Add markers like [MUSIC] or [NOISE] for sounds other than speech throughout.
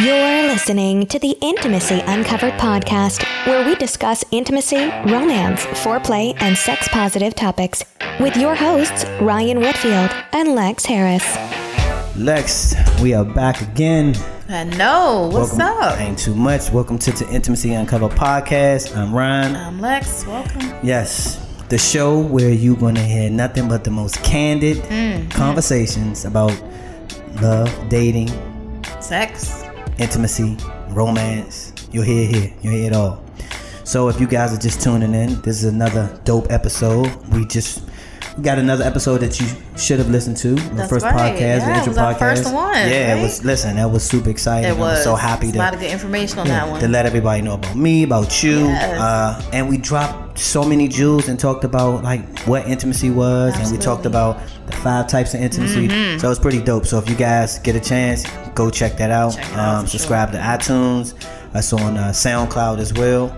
You're listening to the Intimacy Uncovered podcast, where we discuss intimacy, romance, foreplay, and sex positive topics with your hosts, Ryan Whitfield and Lex Harris. Lex, we are back again. I know. What's Welcome- up? Ain't too much. Welcome to the Intimacy Uncovered podcast. I'm Ryan. I'm Lex. Welcome. Yes, the show where you're gonna hear nothing but the most candid Mm-hmm. conversations about love, dating, Sex. Intimacy, romance. You'll hear it here. You'll hear it all. So if you guys are just tuning in, this is another dope episode. We just got another episode that you should have listened to. The That's first right. podcast, Yeah, the it intro was our podcast. first one, Yeah, right? it was. Listen, that was super exciting. It was. I'm so happy It's to a lot of good information on yeah, that one. to let everybody know about me, about you, Yes. uh, and we dropped so many jewels and talked about like what intimacy was, and we talked about the five types of intimacy. So it's pretty dope. So if you guys get a chance, go check that out. Check it out um, for subscribe to iTunes. That's on uh, SoundCloud as well.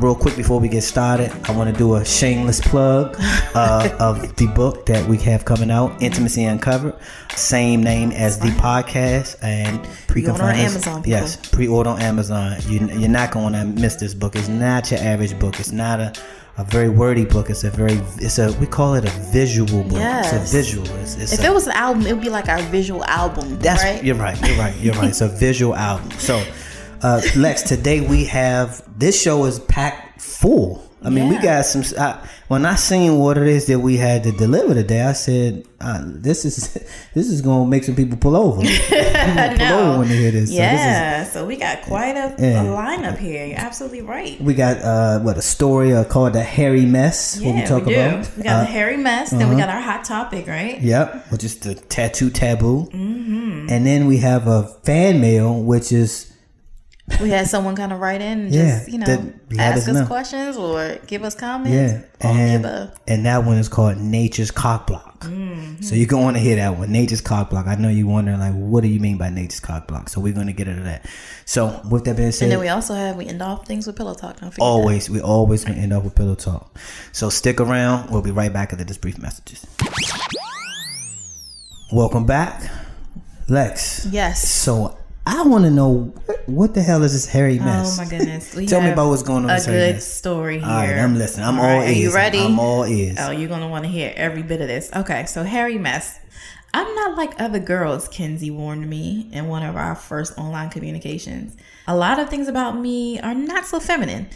Real quick before we get started, I want to do a shameless plug uh, [LAUGHS] of the book that we have coming out, Intimacy Uncovered. Same name as the podcast, and Pre-order on us- Amazon, people. Yes, pre-order on Amazon. You, you're not going to miss this book. It's not your average book. It's not a, a very wordy book. It's a very it's a we call it a visual book. Yes. It's a visual. It's, it's if a- it was an album, it would be like our visual album, that's right? you're right. You're right. You're right. It's a [LAUGHS] visual album. So, uh, Lex, today we have this show is packed full. I mean, we got some. I, when I seen what it is that we had to deliver today, I said, uh, "This is [LAUGHS] this is gonna make some people pull over. [LAUGHS] Pull [LAUGHS] over when they hear this." So this is- Yeah, so we got quite a, Yeah. a lineup here. You're absolutely right. we got uh, what a story uh, called the hairy mess. what we Yeah, talk we do. about. We got Uh, the hairy mess, then we got our hot topic, right? Yep, which is the tattoo taboo. Mm-hmm. And then we have a fan mail, which is We had someone kind of write in and Yeah, just, you know, ask us know. questions or give us comments. Yeah, all of the and and that one is called Nature's Cock Block. Mm-hmm. So you're want to hear that one, Nature's Cock Block. I know you're wondering like, what do you mean by Nature's Cock Block? So we're gonna get into that. So with that being said, And then we also have, we end off things with pillow talk. Forget that. always we always gonna end off with pillow talk. So stick around. We'll be right back after this brief messages. Welcome back, Lex. Yes. So I want to know what, the hell is this hairy oh mess? Oh my goodness. Tell me about what's going on A with hairy good mess. story here. All right, I'm listening. I'm all, right, ears. Are you ready? I'm all ears. Oh, you're gonna want to hear every bit of this. Okay, so Hairy Mess. I'm not like other girls, Kenzie warned me in one of our first online communications. A lot of things about me are not so feminine.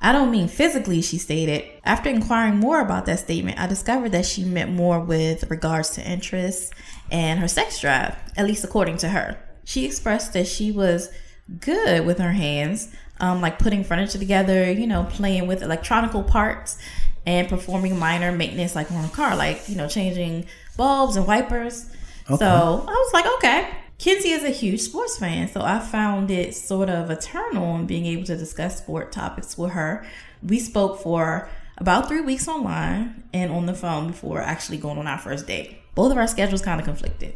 I don't mean physically, she stated. After inquiring more about that statement, I discovered that she meant more with regards to interests and her sex drive, at least according to her. She expressed that she was good with her hands, um, like putting furniture together, you know, playing with electronical parts and performing minor maintenance like on a car, like, you know, changing bulbs and wipers. So I was like, okay. Kenzie is a huge sports fan, so I found it sort of a turn on being able to discuss sport topics with her. We spoke for about three weeks online and on the phone before actually going on our first date. Both of our schedules kind of conflicted.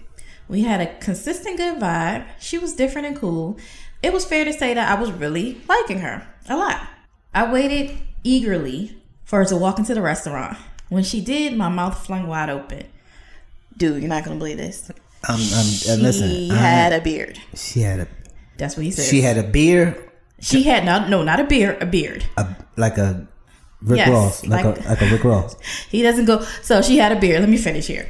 We had a consistent good vibe. She was different and cool. It was fair to say that I was really liking her a lot. I waited eagerly for her to walk into the restaurant. When she did, my mouth flung wide open. Dude, you're not gonna believe this. I'm, I'm, uh, She listen. I- had a beard. she had a That's what he said. she had a beard, She had no, no, not a beard, a beard. a, like a Rick Yes, Ross, like, like- a like a Rick Ross. [LAUGHS] He doesn't go. So she had a beard. Let me finish here.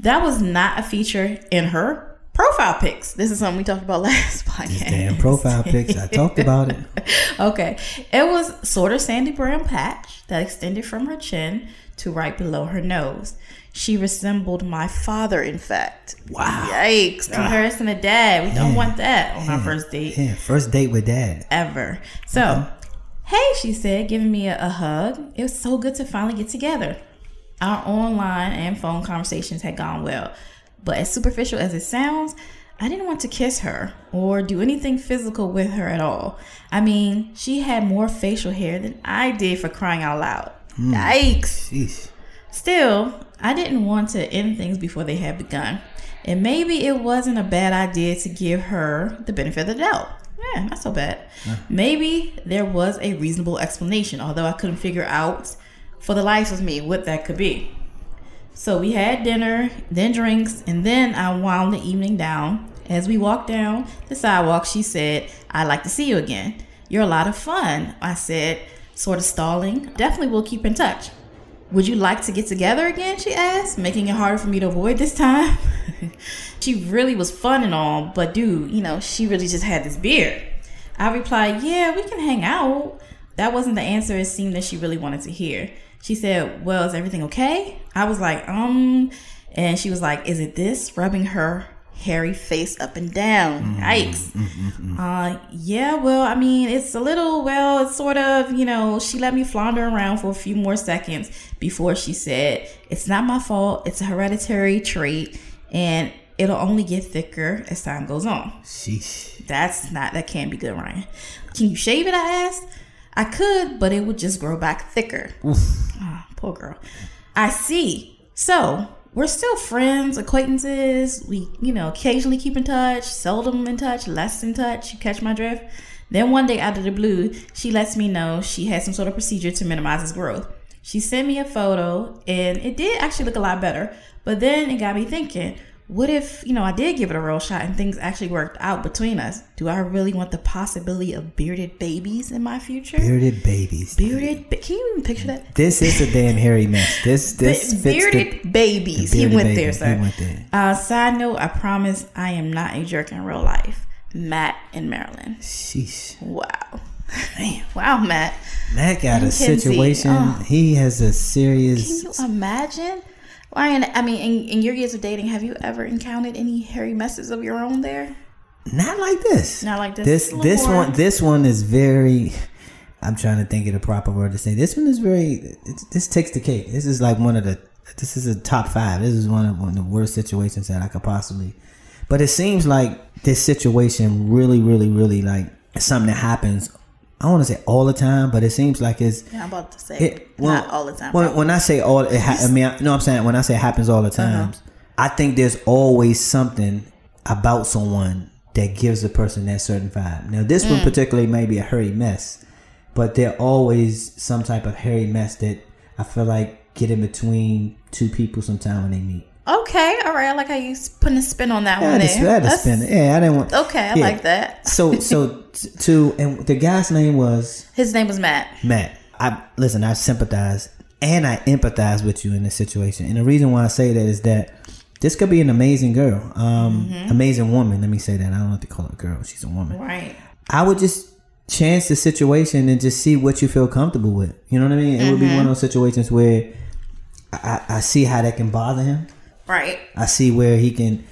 That was not a feature in her profile pics. This is something we talked about [LAUGHS] last podcast. Damn profile pics. I talked about it. [LAUGHS] okay. It was sort of sandy brown patch that extended from her chin to right below her nose. She resembled my father, in fact. Wow. Yikes. Ah. Comparison to dad. We don't want that on our first date Yeah, first date with dad. ever. So, hey, she said, giving me a, a hug. It was so good to finally get together. Our online and phone conversations had gone well, but as superficial as it sounds, I didn't want to kiss her or do anything physical with her at all. I mean, she had more facial hair than I did for crying out loud. Hmm. Yikes. Sheesh. Still, I didn't want to end things before they had begun. And maybe it wasn't a bad idea to give her the benefit of the doubt. Yeah, not so bad. Maybe there was a reasonable explanation, although I couldn't figure out for the life of me what that could be. So we had dinner, then drinks, and then I wound the evening down As we walked down the sidewalk, she said, I'd like to see you again. You're a lot of fun. I said, sort of stalling. Definitely we'll keep in touch. Would you like to get together again? She asked, making it harder for me to avoid this time. [LAUGHS] she really was fun and all, but dude, you know, she really just had this beard. I replied, Yeah, we can hang out. That wasn't the answer it seemed that she really wanted to hear. She said, Well, is everything okay? I was like, Um, and she was like, Is it this? Rubbing her hairy face up and down. Yikes. Uh, yeah, well, I mean, it's a little, well, it's sort of, you know, she let me flounder around for a few more seconds before she said, It's not my fault. It's a hereditary trait and it'll only get thicker as time goes on. Sheesh. That's not, that can't be good, Ryan. Can you shave it? I asked. I could, but it would just grow back thicker. Ah, poor girl. I see. So, we're still friends, acquaintances. We, you know, occasionally keep in touch, seldom in touch, less in touch. You catch my drift? Then one day out of the blue, she lets me know she had some sort of procedure to minimize his growth. She sent me a photo and it did actually look a lot better. But then it got me thinking, what if, you know, I did give it a real shot and things actually worked out between us? Do I really want the possibility of bearded babies in my future? Bearded babies. Bearded, ba- can you even picture that? This is a damn hairy mess. This [LAUGHS] this Be- fits the- bearded babies. the he went baby. there, sir. He went there. Uh, side note: I promise I am not a jerk in real life. Matt in Maryland. Sheesh. Wow. Man, [LAUGHS] Wow, Matt. Matt got a Kenzie, situation. oh. He has a serious. Can you imagine? Ryan, I mean, in, in your years of dating, have you ever encountered any hairy messes of your own there? Not like this. Not like this. This It's a little this one this one is very. I'm trying to think of the proper word to say. This one is very. This takes the cake. This is like one of the. This is a top five. This is one of one of the worst situations that I could possibly. But it seems like this situation really, really, really like something that happens. I don't want to say all the time, but it seems like it's Yeah, I'm about to say it, well, not all the time. When, when I say all, it ha- I mean, I, no, I'm saying when I say it happens all the Uh-huh. times, I think there's always something about someone that gives a person that certain vibe. Now, this Mm. one particularly may be a hairy mess, but there always some type of hairy mess that I feel like get in between two people sometime when they meet. Okay, all right. I like how you putting a spin on that I one to, I had to That's- spin. Yeah, I didn't want. Okay, I yeah. like that. So, so [LAUGHS] t- to and the guy's name was His name was Matt. Matt, I listen. I sympathize and I empathize with you in this situation. And the reason why I say that is that this could be an amazing girl, um, amazing woman. Let me say that. I don't have to call her a girl. She's a woman. Right. I would just chance the situation and just see what you feel comfortable with. You know what I mean? It would be one of those situations where I, I see how that can bother him. Right. I see where he can.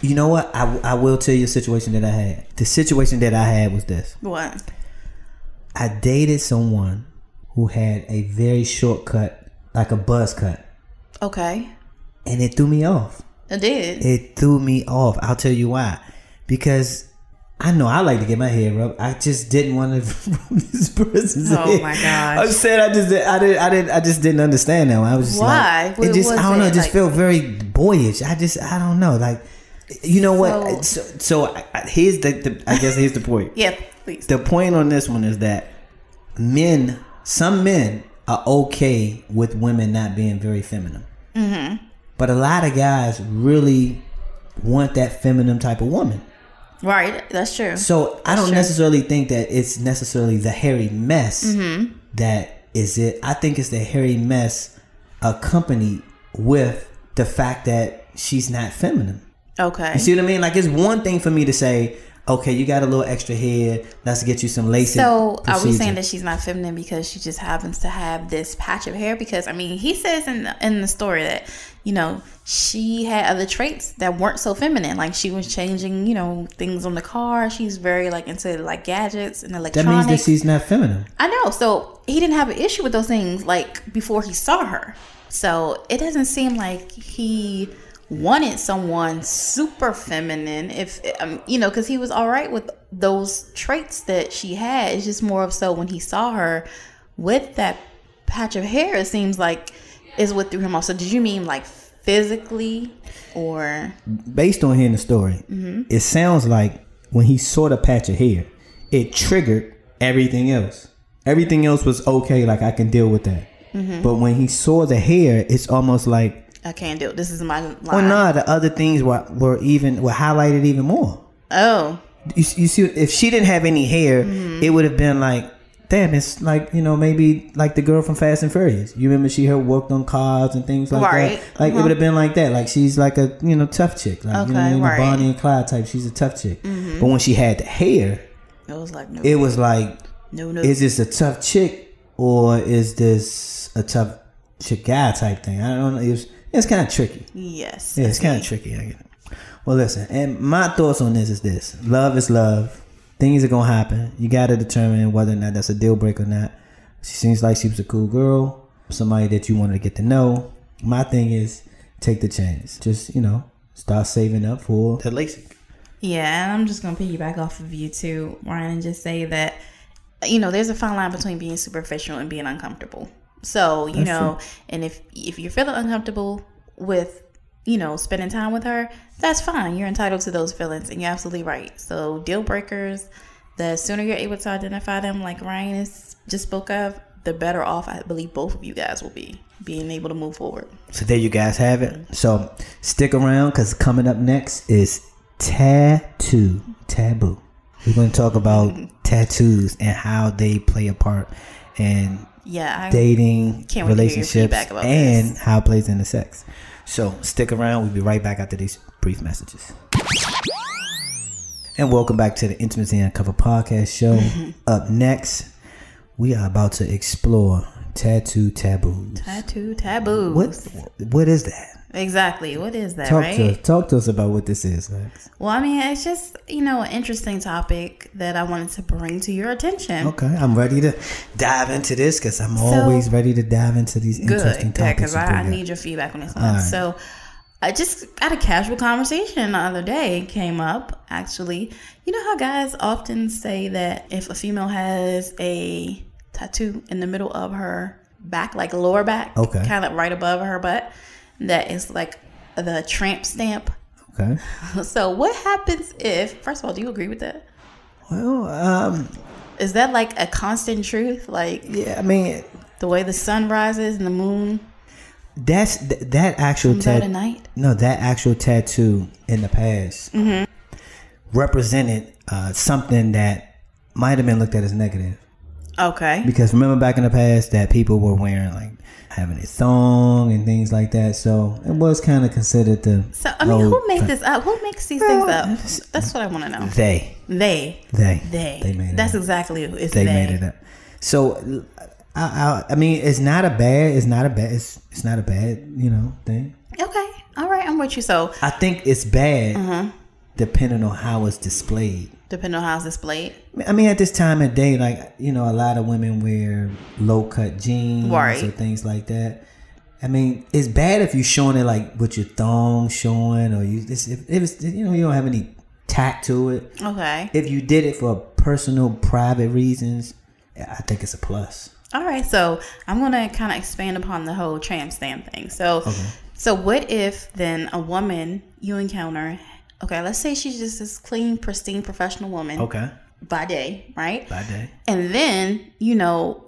You know what? I, I will tell you a situation that I had. The situation that I had was this. What? I dated someone who had a very short cut, like a buzz cut, Okay. and it threw me off. It did. It threw me off. I'll tell you why. Because I know I like to get my hair rubbed. I just didn't want to [LAUGHS] rub this person's Oh hair. my gosh. I'm said I just I didn't I didn't I just didn't understand that. one. I was just Why? like What it just I don't know. it? It just Like- felt very boyish. I just I don't know. Like you know what? So- So, so I, I, here's the, the I guess here's the point. [LAUGHS] Yeah, please. The point on this one is that men, some men are okay with women not being very feminine. Mm-hmm. But a lot of guys really want that feminine type of woman. Right. That's true. So I don't true. necessarily think that it's necessarily the hairy mess Mm-hmm. that is it. I think it's the hairy mess accompanied with the fact that she's not feminine. Okay. You see what I mean? Like it's one thing for me to say, okay, you got a little extra hair. Let's get you some lace. So are we saying that she's not feminine because she just happens to have this patch of hair? Because I mean, he says in the, in the story that you know she had other traits that weren't so feminine. Like she was changing, you know, things on the car. She's very like into like gadgets and electronics. that means that she's not feminine? I know. So he didn't have an issue with those things like before he saw her. So it doesn't seem like he wanted someone super feminine. If um, you know, because he was all right with those traits that she had. It's just more of so when he saw her with that patch of hair, it seems like is what threw him off. So did you mean like physically or? Based on hearing the story, Mm-hmm. it sounds like when he saw the patch of hair, it triggered everything else. Everything else was okay. Like I can deal with that. Mm-hmm. But when he saw the hair, it's almost like I can't do it. This is my line. Well, no, the other things were were even were highlighted even more. Oh, You, you see, if she didn't have any hair, Mm-hmm. it would have been like, damn, it's like you know maybe like the girl from Fast and Furious. You remember she had worked on cars and things like Right. that. Like it Uh-huh. would have been like that. Like she's like a you know tough chick. Like you know, Okay, you know, right. Mm-hmm. Bonnie and Clyde type. She's a tough chick. But when she had the hair, it was like no, it was like, no, no. is this a tough chick or is this a tough chick guy type thing? I don't know. It was, it's kind of tricky. yes, Yeah, it's kind of tricky. I get it. Well, listen, and my thoughts on this is this: love is love. Things are gonna happen. You got to determine whether or not that's a deal breaker or not. She seems like she was a cool girl, somebody that you wanted to get to know. My thing is take the chance. Just you know, start saving up for the LASIK. Yeah, and I'm just gonna piggyback off of you too, Ryan, and just say that you know there's a fine line between being superficial and being uncomfortable. So you That's know, and if if you're feeling uncomfortable with you know spending time with her, that's fine. You're entitled to those feelings, and you're absolutely right. So deal breakers, the sooner you're able to identify them, like Ryan is, just spoke of, the better off I believe both of you guys will be being able to move forward. So there you guys have it. So stick around because coming up next is tattoo taboo. We're going to talk about [LAUGHS] tattoos and how they play a part in Yeah, I, dating, Can't wait to hear your relationships, and this. how it plays into sex. So stick around. We'll be right back after these brief messages. And welcome back to the Intimacy and Uncover podcast show. [LAUGHS] Up next, we are about to explore tattoo taboos. tattoo taboo. What what is that? Exactly. What is that, Talk right? to talk to us about what this is, Lex. Well, I mean, it's just, you know, an interesting topic that I wanted to bring to your attention. Okay, I'm ready to dive into this because I'm always ready to dive into these interesting Good. Yeah, topics. because I, I need your feedback on this one. Right. So, I just had a casual conversation the other day came up, actually. You know how guys often say that if a female has a tattoo in the middle of her back, like lower back, Okay. kind of right above her butt, that is like the tramp stamp. Okay. [LAUGHS] So, what happens if, first of all, do you agree with that? Well, um, Is that like a constant truth? Like yeah, I mean, the way the sun rises and the moon that's th- that actual comes out at tattoo. No, that actual tattoo in the past Mm-hmm. represented uh, something that might have been looked at as negative. Okay. Because remember back in the past that people were wearing like having a thong and things like that, so it was kind of considered the. So I mean, who made this up? Who makes these things up? That's what I want to know. They, They, they, they, they made it. That's up. exactly who it's they they. made it up. So, I, I, I mean, it's not a bad. It's not a bad. It's, it's not a bad, you know, thing. Okay, all right, I'm with you. So I think it's bad Mm-hmm. depending on how it's displayed. Depending on how it's displayed, I mean, at this time of day, like you know, a lot of women wear low cut jeans Right. or things like that. I mean, it's bad if you're showing it like with your thong showing, or you it's, if, if it's you know you don't have any tact to it. okay. If you did it for personal, private reasons, I think it's a plus. All right, so I'm gonna kind of expand upon the whole tramp stamp thing. So, so what if then a woman you encounter? Okay, let's say she's just this clean, pristine, professional woman Okay, by day, right? by day. And then, you know,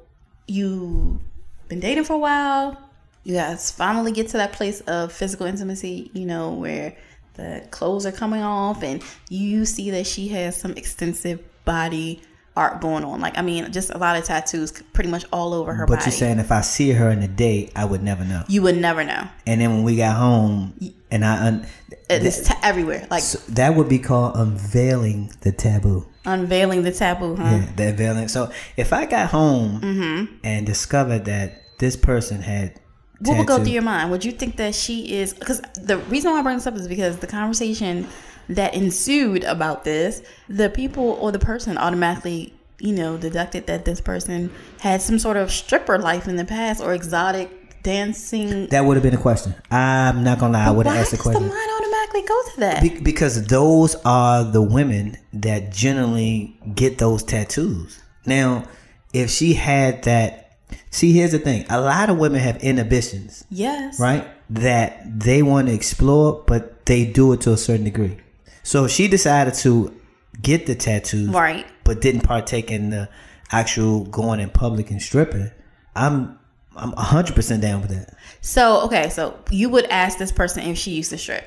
you been dating for a while. You guys finally get to that place of physical intimacy, you know, where the clothes are coming off and you see that she has some extensive body art going on. Like, I mean, just a lot of tattoos pretty much all over her body. But body. you're saying if I see her in the day, I would never know. you would never know. And then when we got home, and I un- It's ta- everywhere. Like, so that would be called unveiling the taboo. unveiling the taboo, huh? Yeah, the unveiling. So if I got home Mm-hmm. and discovered that this person had What would go through your mind? Would you think that she is? Because the reason why I bring this up is because the conversation that ensued about this, the people or the person automatically, you know, deducted that this person had some sort of stripper life in the past or exotic dancing. That would have been a question. I'm not gonna lie. I would have asked the does the question mind automatically go to that? Be- because those are the women that generally get those tattoos. Now, if she had that, see, here's the thing: a lot of women have inhibitions, yes. right? That they want to explore, but they do it to a certain degree. So she decided to get the tattoos, Right. but didn't partake in the actual going in public and stripping, I'm I'm 100% down with that. So okay, so you would ask this person if she used to strip.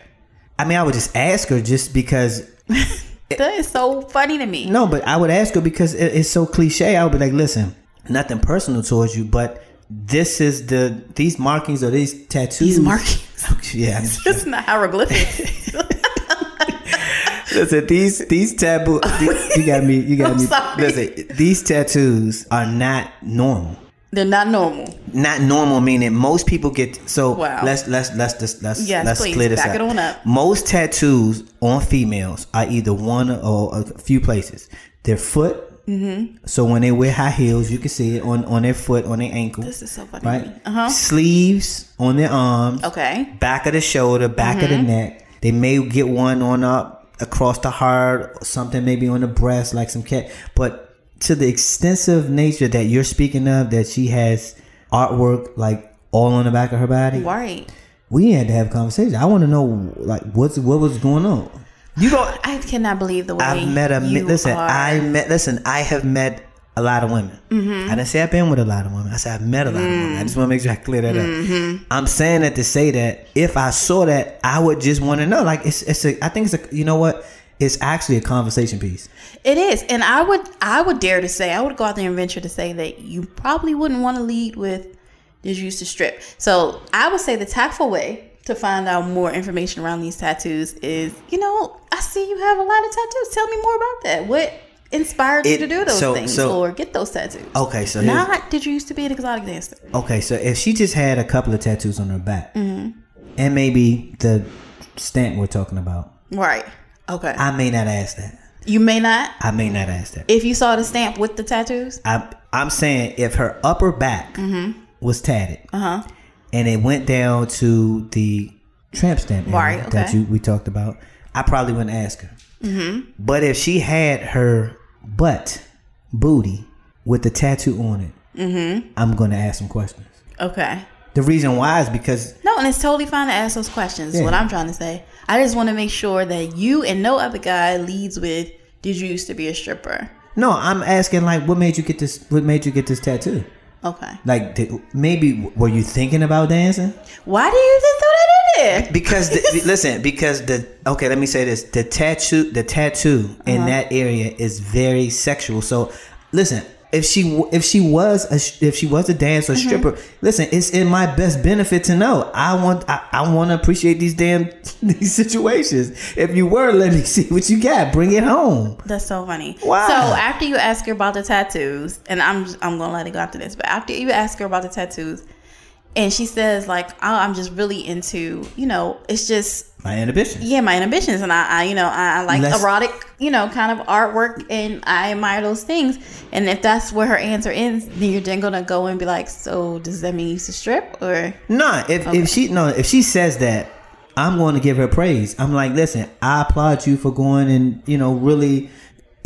I mean, I would just ask her just because. [LAUGHS] That is so funny to me. No, but I would ask her because it, it's so cliche. I would be like, listen, nothing personal towards you, but this is the these markings or these tattoos. These markings. [LAUGHS] yeah. It's [LAUGHS] just not hieroglyphics. Listen, these these taboo. [LAUGHS] these- you got me. You got I'm me. sorry. Listen, these tattoos are not normal. They're not normal. Not normal meaning most people get so Wow. let's let's let's just let's Yes, let's please, clear this back up. it on up. Most tattoos on females are either one or a few places. Their foot. Mm-hmm. So when they wear high heels, you can see it on on their foot, on their ankle. This is so funny right. Uh-huh. Sleeves on their arms. Okay. Back of the shoulder, back of the Mm-hmm. neck. They may get one on up across the heart, something maybe on the breast, like some cat. But to the extensive nature that you're speaking of, that she has artwork like all on the back of her body, Right. we had to have a conversation. I want to know like what's what was going on. You go. I cannot believe the way I've met a you listen. are. I met listen. I have met a lot of women. Mm-hmm. I didn't say I've been with a lot of women. I said I've met a lot of women. I just Mm. want to make sure I clear that Mm-hmm. up. I'm saying that to say that if I saw that, I would just want to know. Like it's it's a. I think it's a. You know what? It's actually a conversation piece. It is, and I would I would dare to say I would go out there and venture to say that you probably wouldn't want to lead with did you used to strip. So I would say the tactful way to find out more information around these tattoos is you know I see you have a lot of tattoos. Tell me more about that. What inspired you to do those so- things so- or get those tattoos? Okay, so Not did you used to be an exotic dancer? okay, so if she just had a couple of tattoos on her back, Mm-hmm. and maybe the stamp we're talking about, Right. Okay. I may not ask that. you may not I may not ask that. if you saw the stamp with the tattoos. I, I'm saying if her upper back was tatted Uh huh. and it went down to the tramp stamp area Right, that you, we talked about, I probably wouldn't ask her. But if she had her butt booty with the tattoo on it, mm-hmm. I'm going to ask some questions. Okay. The reason why is because No, and it's totally fine to ask those questions. Is what I'm trying to say. I just want to make sure that you and no other guy leads with, "Did you used to be a stripper?" no, I'm asking like, what made you get this? What made you get this tattoo? Okay. Like, did, maybe were you thinking about dancing? Why do you just throw that there? because the, [LAUGHS] listen because the okay let me say this the tattoo the tattoo in Uh-huh. that area is very sexual so listen if she if she was a if she was a dancer or Mm-hmm. stripper listen it's in my best benefit to know i want i, I want to appreciate these damn [LAUGHS] these situations if you were let me see what you got bring it home That's so funny. Wow. So after you ask her about the tattoos, and I'm I'm gonna let it go after this, but after you ask her about the tattoos, and she says like, oh, "I'm just really into, you know, it's just my inhibitions. yeah, my inhibitions, and I, I you know, I, I like Let's- erotic, you know, kind of artwork, and I admire those things. And if that's where her answer ends, then you're then gonna go and be like, so does that mean you used to strip or? No, if if she no, if she says that, I'm going to give her praise. I'm like, listen, I applaud you for going and you know really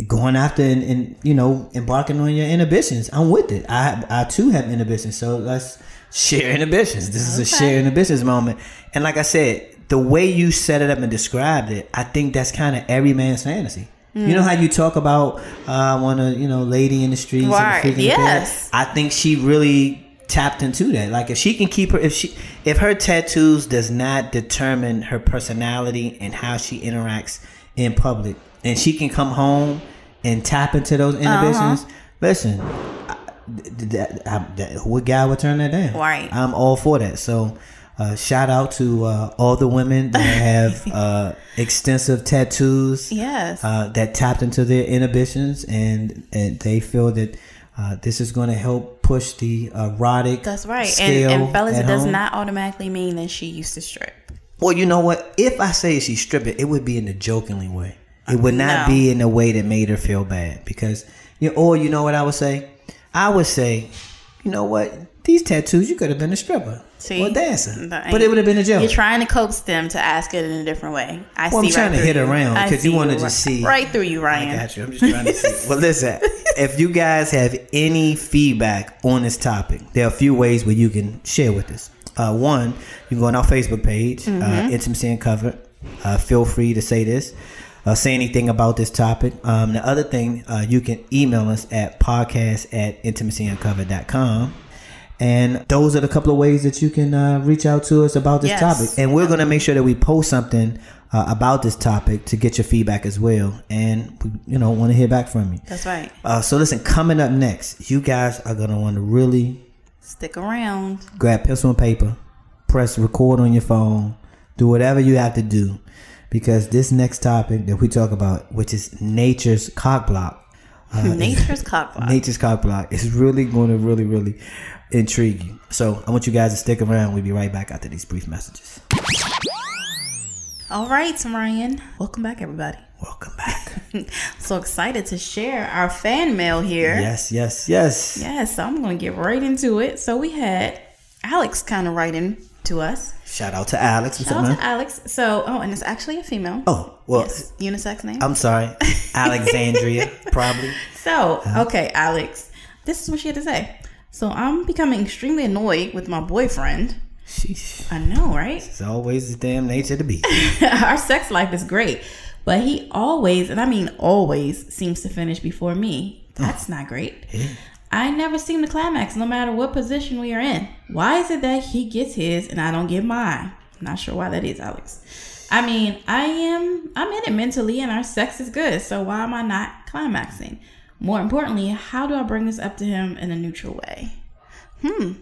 going after and, and you know embarking on your inhibitions. I'm with it. I I too have inhibitions, so let's share inhibitions. This is a Okay. share inhibitions moment. And like I said, the way you set it up and described it, I think that's kind of every man's fantasy. You know how you talk about uh, I want to you know lady in the streets, and Right, freaking the yes. I think she really tapped into that. Like if she can keep her if she if her tattoos does not determine her personality and how she interacts in public and she can come home and tap into those inhibitions, listen, I, th- that, I, that, what guy would turn that down? Right. I'm all for that. So uh, shout out to uh, all the women that [LAUGHS] have uh, extensive tattoos Yes. uh, that tapped into their inhibitions and, and they feel that uh, this is going to help push the erotic that's right. And, and fellas, it does home. not automatically mean that she used to strip. Well, you know what? If I say she's stripping, it would be in a jokingly way. It would not No. be in a way that made her feel bad because you know, or you know what I would say? I would say, you know what? These tattoos, you could have been a stripper See, or a dancer, but it would have been a joke. You're trying to coax them to ask it in a different way. I Well, I'm trying right to hit you. around because you see wanna just see- right through you, Ryan. I got you. I'm just trying to see. [LAUGHS] well, listen, if you guys have any feedback on this topic, there are a few ways where you can share with us. Uh, one, you can go on our Facebook page, uh, Intimacy Uncovered. Uh, feel free to say this, uh, say anything about this topic. Um, the other thing, uh, you can email us at podcast at intimacyuncovered.com. And those are the couple of ways that you can uh, reach out to us about this Yes. topic. And we're going to make sure that we post something uh, about this topic to get your feedback as well. And we, you know, want to hear back from you. That's right. Uh, so listen, coming up next, you guys are going to want to really Stick around. grab pencil and paper, press record on your phone, do whatever you have to do, because this next topic that we talk about, which is nature's cock block, uh, [LAUGHS] Nature's cock block. nature's cock block, is really going to really, really intrigue you. So I want you guys to stick around. We'll be right back after these brief messages. All right, Ryan. Welcome back, everybody. Welcome back. [LAUGHS] So excited to share our fan mail here. yes, yes, yes. Yes, so I'm going to get right into it. So we had Alex kind of writing to us. Shout out to Alex. What's Shout out to Alex. So, oh, and it's actually a female. Oh, well, Yes, unisex name. I'm sorry. [LAUGHS] Alexandria, probably. So, Uh-huh. okay, Alex, this is what she had to say. So, I'm becoming extremely annoyed with my boyfriend. Sheesh. I know, right? It's always the damn nature to be. [LAUGHS] Our sex life is great, but he always, and I mean always, seems to finish before me. That's not great. I never seem to climax no matter what position we are in. Why is it that he gets his and I don't get mine? I'm not sure why that is, Alex. I mean, I am I'm in it mentally and our sex is good, so why am I not climaxing? More importantly, how do I bring this up to him in a neutral way? Hmm.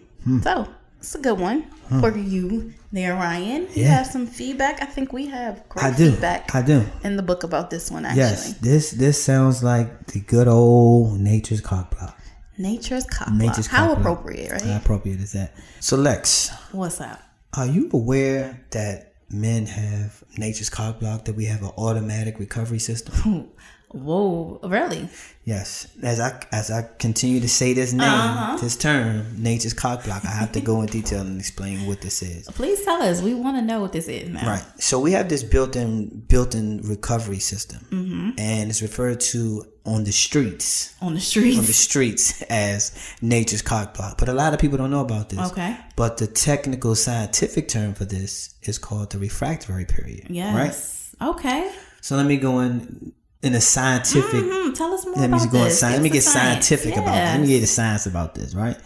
So it's a good one for you there, Ryan. You Yeah. have some feedback. I think we have great I do. feedback I do. in the book about this one actually. Yes, this this sounds like the good old nature's cock block. Nature's cock Nature's block. How cock appropriate, right? How appropriate is that? So Lex, What's up? are you aware that men have nature's cock block? That we have an automatic recovery system? [LAUGHS] Whoa, really? yes. As I as I continue to say this name, Uh-huh. this term, nature's cock block, I have to go in [LAUGHS] detail and explain what this is. Please tell us. We want to know what this is, man. Right. So we have this built-in built-in recovery system, Mm-hmm. and it's referred to on the streets On the streets. on the streets as nature's cock block. But a lot of people don't know about this. Okay. But the technical scientific term for this is called the refractory period. Right. yes. Okay. So let me go in in a scientific. Hmm, tell us more Let me about go in this. science. Let me get science. scientific about it. Let me get the science about this. Right.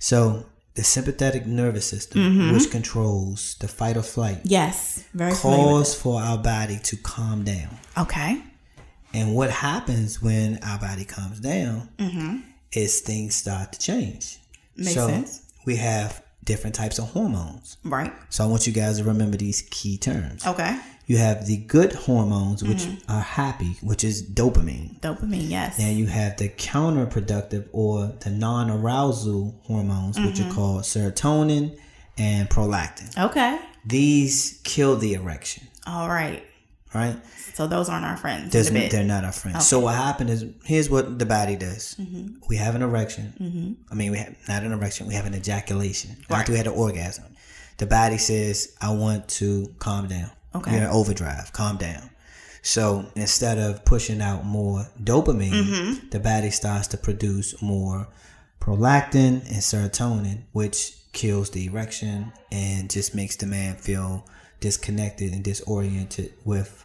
So the sympathetic nervous system, Mm-hmm. which controls the fight or flight, Yes. Very cause for our body to calm down. Okay. And what happens when our body calms down is things start to change. Mm-hmm. Makes so sense. we have different types of hormones. Right. So I want you guys to remember these key terms. Okay. You have the good hormones, which Mm-hmm. are happy, which is dopamine. Dopamine. Yes. And you have the counterproductive or the non arousal hormones, which Mm-hmm. are called serotonin and prolactin. okay. These kill the erection, All right. Right? So those aren't our friends. There's, in the bed. they're not our friends. So what happened is here's what the body does. Mm-hmm. We have an erection. I mean, we have not an erection. We have an ejaculation. After we had an orgasm, the body says, "I want to calm down. Okay. You're in overdrive. Calm down." So instead of pushing out more dopamine, Mm-hmm. the body starts to produce more prolactin and serotonin, which kills the erection and just makes the man feel disconnected and disoriented with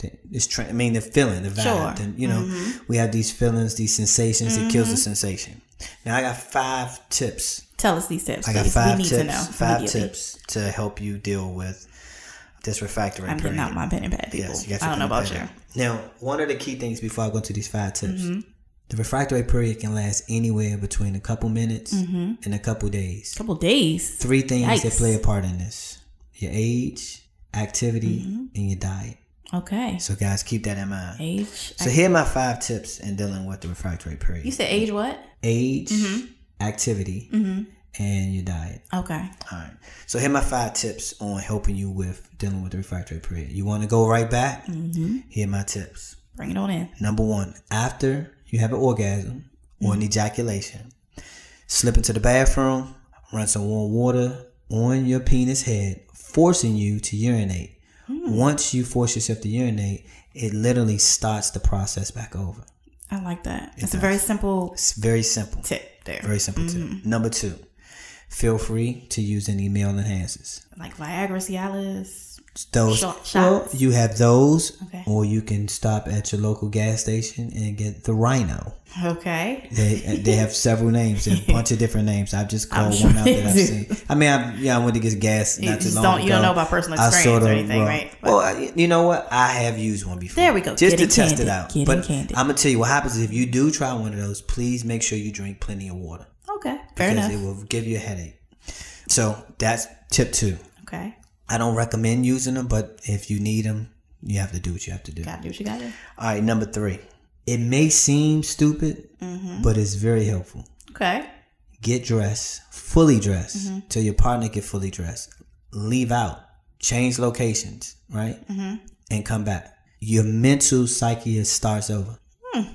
the, this tra- I mean the feeling, the vibe. Sure. Mm-hmm. the- you know, we have these feelings, these sensations. It kills the sensation. Now I got five tips. Tell us these tips. I got please. five we need tips. to know. five tips to help you deal with this refractory I'm period. getting out my pen and pad, people. Yes, you I don't know about you. Now, one of the key things before I go into these five tips, Mm-hmm. the refractory period can last anywhere between a couple minutes and a couple days. couple days. Three things that Mm-hmm. Play a part in this: your age, activity, Mm-hmm. and your diet. Okay. So, guys, keep that in mind. Age. So, here are my five tips in dealing with the refractory period: you said age what? age, Mm-hmm. activity, and your diet. Okay. All right. So here are my five tips on helping you with dealing with the refractory period. You want to go right back? Mm-hmm. Here are my tips. Bring it on in. Number one, after you have an orgasm or an ejaculation, slip into the bathroom, run some warm water on your penis head, forcing you to urinate. Hmm. Once you force yourself to urinate, it literally starts the process back over. I like that. It's a very simple It's very simple. tip there. Very simple tip. Mm-hmm. Number two, feel free to use any male enhancers. like Viagra, Cialis. Those Shot- well, you have those, Okay. or you can stop at your local gas station and get the Rhino. Okay. They uh, they have several names, There's a [LAUGHS] bunch of different names. I've just called sure one out that I've seen. I mean, I yeah, I went to get gas You too long don't- you don't know about personal experience or sorta, anything, well, right? But- Well, I- you know what? I have used one before. There we go. Just to test it out. Getting but candid. I'm gonna tell you what happens if you do try one of those. Please make sure you drink plenty of water Okay. Fair because enough. it will give you a headache. So that's tip two. Okay. I don't recommend using them, but if you need them, you have to do what you have to do. Gotta do what you gotta do. All right, number three. It may seem stupid, Mm-hmm. but it's very helpful. Okay. Get dressed, fully dressed, Mm-hmm. till your partner get fully dressed. Leave out, change locations, right, Mm-hmm. and come back. Your mental psyche starts over. Hmm.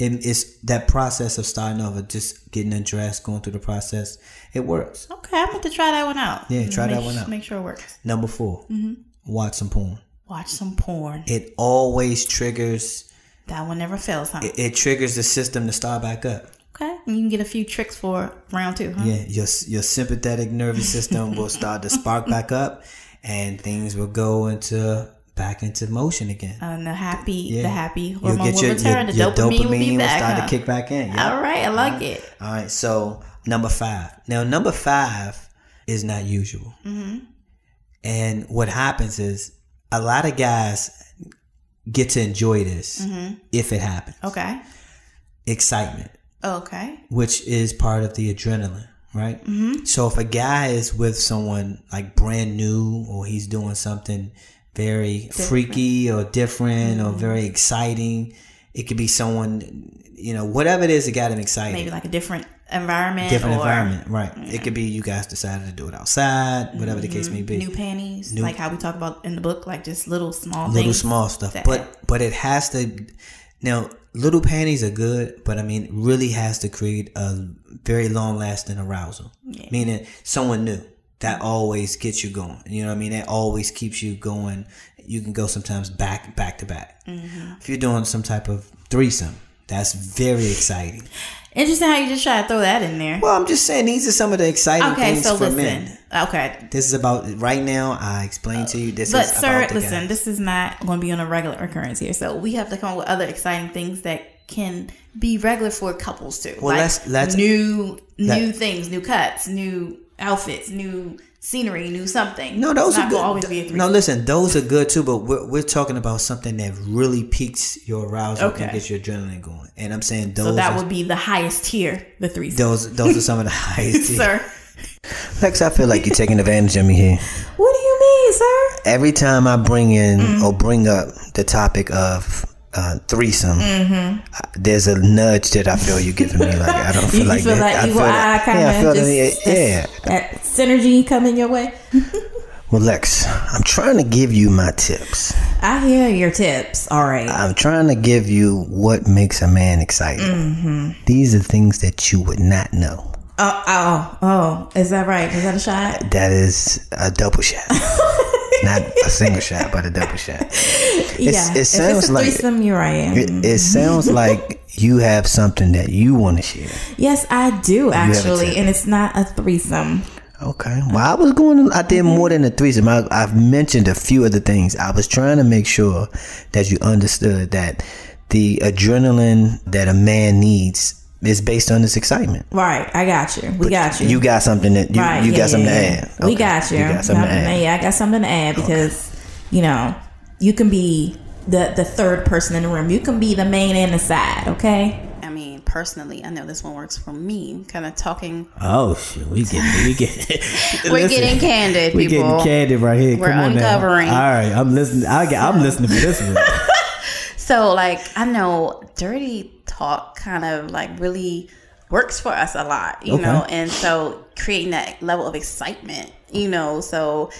And it's that process of starting over, just getting undressed, going through the process. It works. Okay. I'm going to try that one out. Yeah, try Make that one out. Make sure it works. Number 4 Mm-hmm. watch some porn. Watch some porn. It always triggers. That one never fails, huh? It, it triggers the system to start back up. okay. And you can get a few tricks for round two, huh? Yeah, your your sympathetic nervous system will start to spark back up, and things will go into back into motion again. And the happy, Yeah. the happy hormone will your, return. your, the your dopamine, will be will start huh? to kick back in. Yeah. All right. I like it. All right. So number five. Now number five is not usual, Mm-hmm. and what happens is a lot of guys get to enjoy this Mm-hmm. if it happens. Okay. Excitement. Okay. which is part of the adrenaline, right? Mm-hmm. So if a guy is with someone like brand new or he's doing something very freaky or different Mm-hmm. or very exciting, it could be someone, you know, whatever it is that got him excited. Maybe like a different environment. Different or environment, right? It could be you guys decided to do it outside, whatever the case may be. Mm-hmm. New panties, like how we talk about in the book, like just little small little small stuff but but it has to now little panties are good but i mean really has to create a very long lasting arousal meaning someone new that always gets you going you know what i mean that always keeps you going you can go sometimes back back to back Mm-hmm. if you're doing some type of threesome that's very exciting Interesting how you just try to throw that in there. well i'm just saying these are some of the exciting Okay, things so for listen. men Okay, this is about right now i explained to you this but is sir, about the listen, guys. this is not going to be on a regular occurrence here. So we have to come up with other exciting things that can be regular for couples too. Well, let's- let's- new let- new things, new cuts, new outfits, new scenery, new something. No, those are good. always be a no, listen, those are good too. But we're, we're talking about something that really piques your arousal Okay. and gets your adrenaline going. And I'm saying those. so that are, would be the highest tier, the three. those. Those are some of the [LAUGHS] highest. tier. sir. Lex, I feel like you're taking advantage of me here. What do you mean, sir? Every time I bring in Mm-hmm. or bring up the topic of uh, threesome, Mm-hmm. there's a nudge that I feel you're giving me. Like I don't [LAUGHS] feel like feel that. I evil feel that- kind yeah, I feel that- just yeah. that synergy coming your way. [LAUGHS] Well, Lex, I'm trying to give you my tips. I hear your tips. All right. I'm trying to give you what makes a man excited. Mm-hmm. These are things that you would not know. Oh, oh, oh. Is that right? Is that a shot? That is a double shot. [LAUGHS] not a single shot, but a double shot. [LAUGHS] yeah. it sounds it's a like- threesome, you're right. It, it [LAUGHS] sounds like you have something that you want to share. yes, I do actually, and it's not a threesome. Okay. Well, I was going. I did mm-hmm. more than a threesome. I, I've mentioned a few other things. I was trying to make sure that you understood that the adrenaline that a man needs is based on this excitement. Right. I got you. We got you. You got something that you, right. you yeah, got something yeah, to yeah. add. We got you. You got something to add. Yeah, I got something to add because you know you can be the the third person in the room. You can be the main and the side. Okay. I mean, personally, I know this one works for me. Kind of talking. Oh shit, we get we get [LAUGHS] [LAUGHS] We're getting candid, we people. getting candid right here. We're Come on uncovering. Now. All right, I'm listening. I get, I'm listening for this one. [LAUGHS] So, like, I know dirty talk kind of like really works for us a lot, you Okay. know, and so creating that level of excitement, you know, so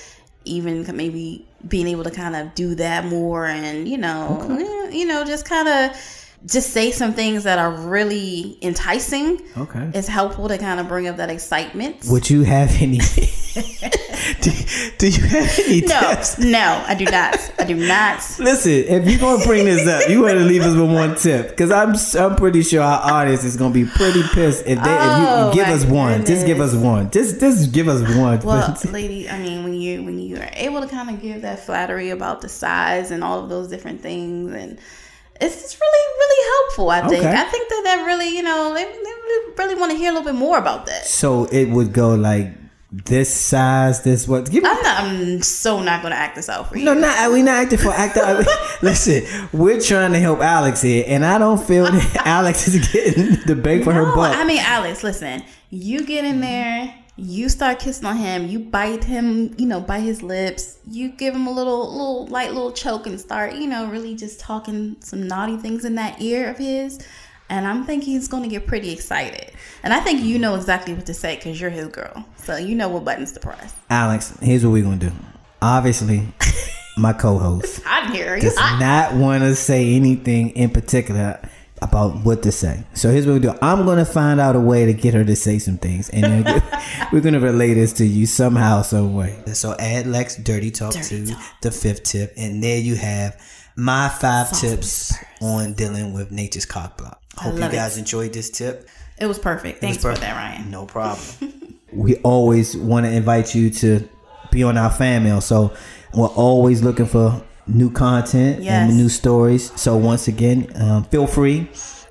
even maybe being able to kind of do that more and, you know, eh, you know, just kind of just say some things that are really enticing. Okay. It's helpful to kind of bring up that excitement. Would you have any? [LAUGHS] [LAUGHS] do, do you have any no, tips? no, I do not. I do not. [LAUGHS] Listen, if you're gonna bring this up, you want to leave us with one tip because I'm I'm pretty sure our audience is gonna be pretty pissed if they if Oh, you give my us one. Just give us one. Just just give us one. Well, [LAUGHS] lady, I mean, when you when you are able to kind of give that flattery about the size and all of those different things, and it's just really really helpful. I think. Okay. I think that that really, you know, they, they really want to hear a little bit more about that. so it would go like this size, this what? Give me. I'm not. I'm so not going to act this out for you. No, not we not acting for actor. [LAUGHS] Listen, we're trying to help Alex here, and I don't feel that [LAUGHS] Alex is getting the bang for her No, buck. I mean, Alex, listen. You get in there, you start kissing on him, you bite him, you know, bite his lips, you give him a little, little light little choke and start, you know, really just talking some naughty things in that ear of his. And I'm thinking he's going to get pretty excited. And I think you know exactly what to say because you're his girl. So you know what buttons to press. Alex, here's what we're gonna do. Obviously, [LAUGHS] my co-host I'm here. does not want to say anything in particular about what to say. So here's what we do. I'm gonna find out a way to get her to say some things, and then [LAUGHS] [LAUGHS] we're gonna relay this to you somehow, some way. So add Lex dirty talk Dirty to talk. the fifth tip, and there you have my five tips on dealing with nature's cock block. Hope you love it. guys enjoyed this tip. It was perfect. Thanks perfect. for that, Ryan. No problem. [LAUGHS] we always want to invite you to be on our fan mail. So we're always looking for new content Yes. and new stories. So once again, um, feel free,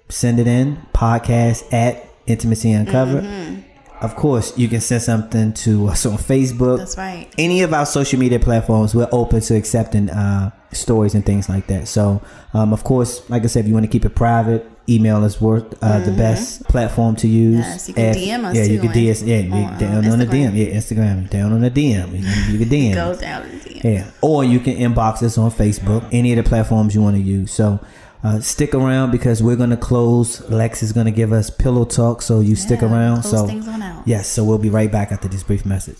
send it in podcast at intimacy uncovered. Mm-hmm. Of course, you can send something to us on Facebook. That's right. Any of our social media platforms, we're open to accepting uh, stories and things like that. So, um, of course, like I said, if you want to keep it private, email is worth uh, the best platform to use. Mm-hmm. Yes, you can DM us Yeah, you can on- DM. Yeah, you- on, down um, on the DM. Yeah, Instagram. Down on the DM. You can, you can DM. Go down the DM. Yeah, or you can inbox us on Facebook, any of the platforms you want to use. So uh, stick around because we're gonna close. Lex is gonna give us pillow talk, so you stick around. so things on out. yes, so we'll be right back after this brief message.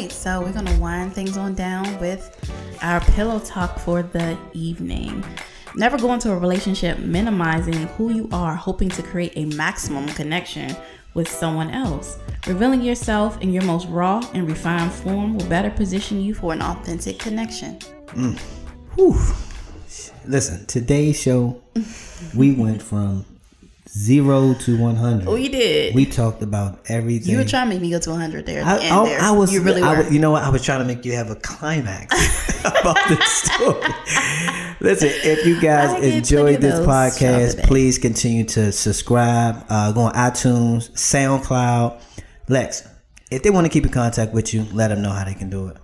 Right, so we're gonna wind things on down with our pillow talk for the evening. Never go into a relationship minimizing who you are, hoping to create a maximum connection with someone else. Revealing yourself in your most raw and refined form will better position you for an authentic connection. Mm. Whew. Listen, today's show, we went from zero to one hundred. We did. We talked about everything. you were trying to make me go to 100 there at I, I- there. I was, you really I were. you know what? I was trying to make you have a climax [LAUGHS] about this story. Listen, if you guys enjoyed this of those. Shout podcast, please continue to subscribe. Uh, go on iTunes, SoundCloud. Lex, if they want to keep in contact with you, let them know how they can do it.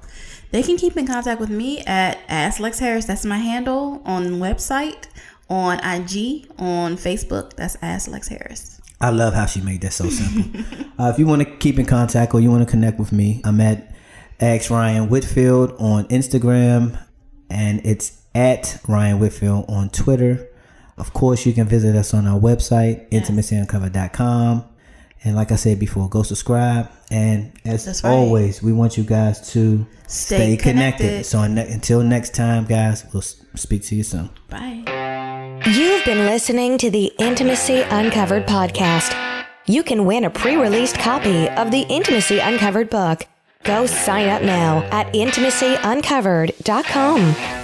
They can keep in contact with me at Ask Lex Harris. That's my handle on website, on IG, on Facebook. That's Ask Lex Harris. I love how she made that so simple. [LAUGHS] uh, if you want to keep in contact or you want to connect with me, I'm at X Ryan Whitfield on Instagram, and it's at Ryan Whitfield on Twitter. Of course, you can visit us on our website, intimacyuncovered.com. And like I said before, go subscribe. And as right. always, we want you guys to Stay stay, connected. connected. So until next time, guys, we'll speak to you soon. Bye. You've been listening to the Intimacy Uncovered podcast. You can win a pre released copy of the Intimacy Uncovered book. Go sign up now at intimacyuncovered.com.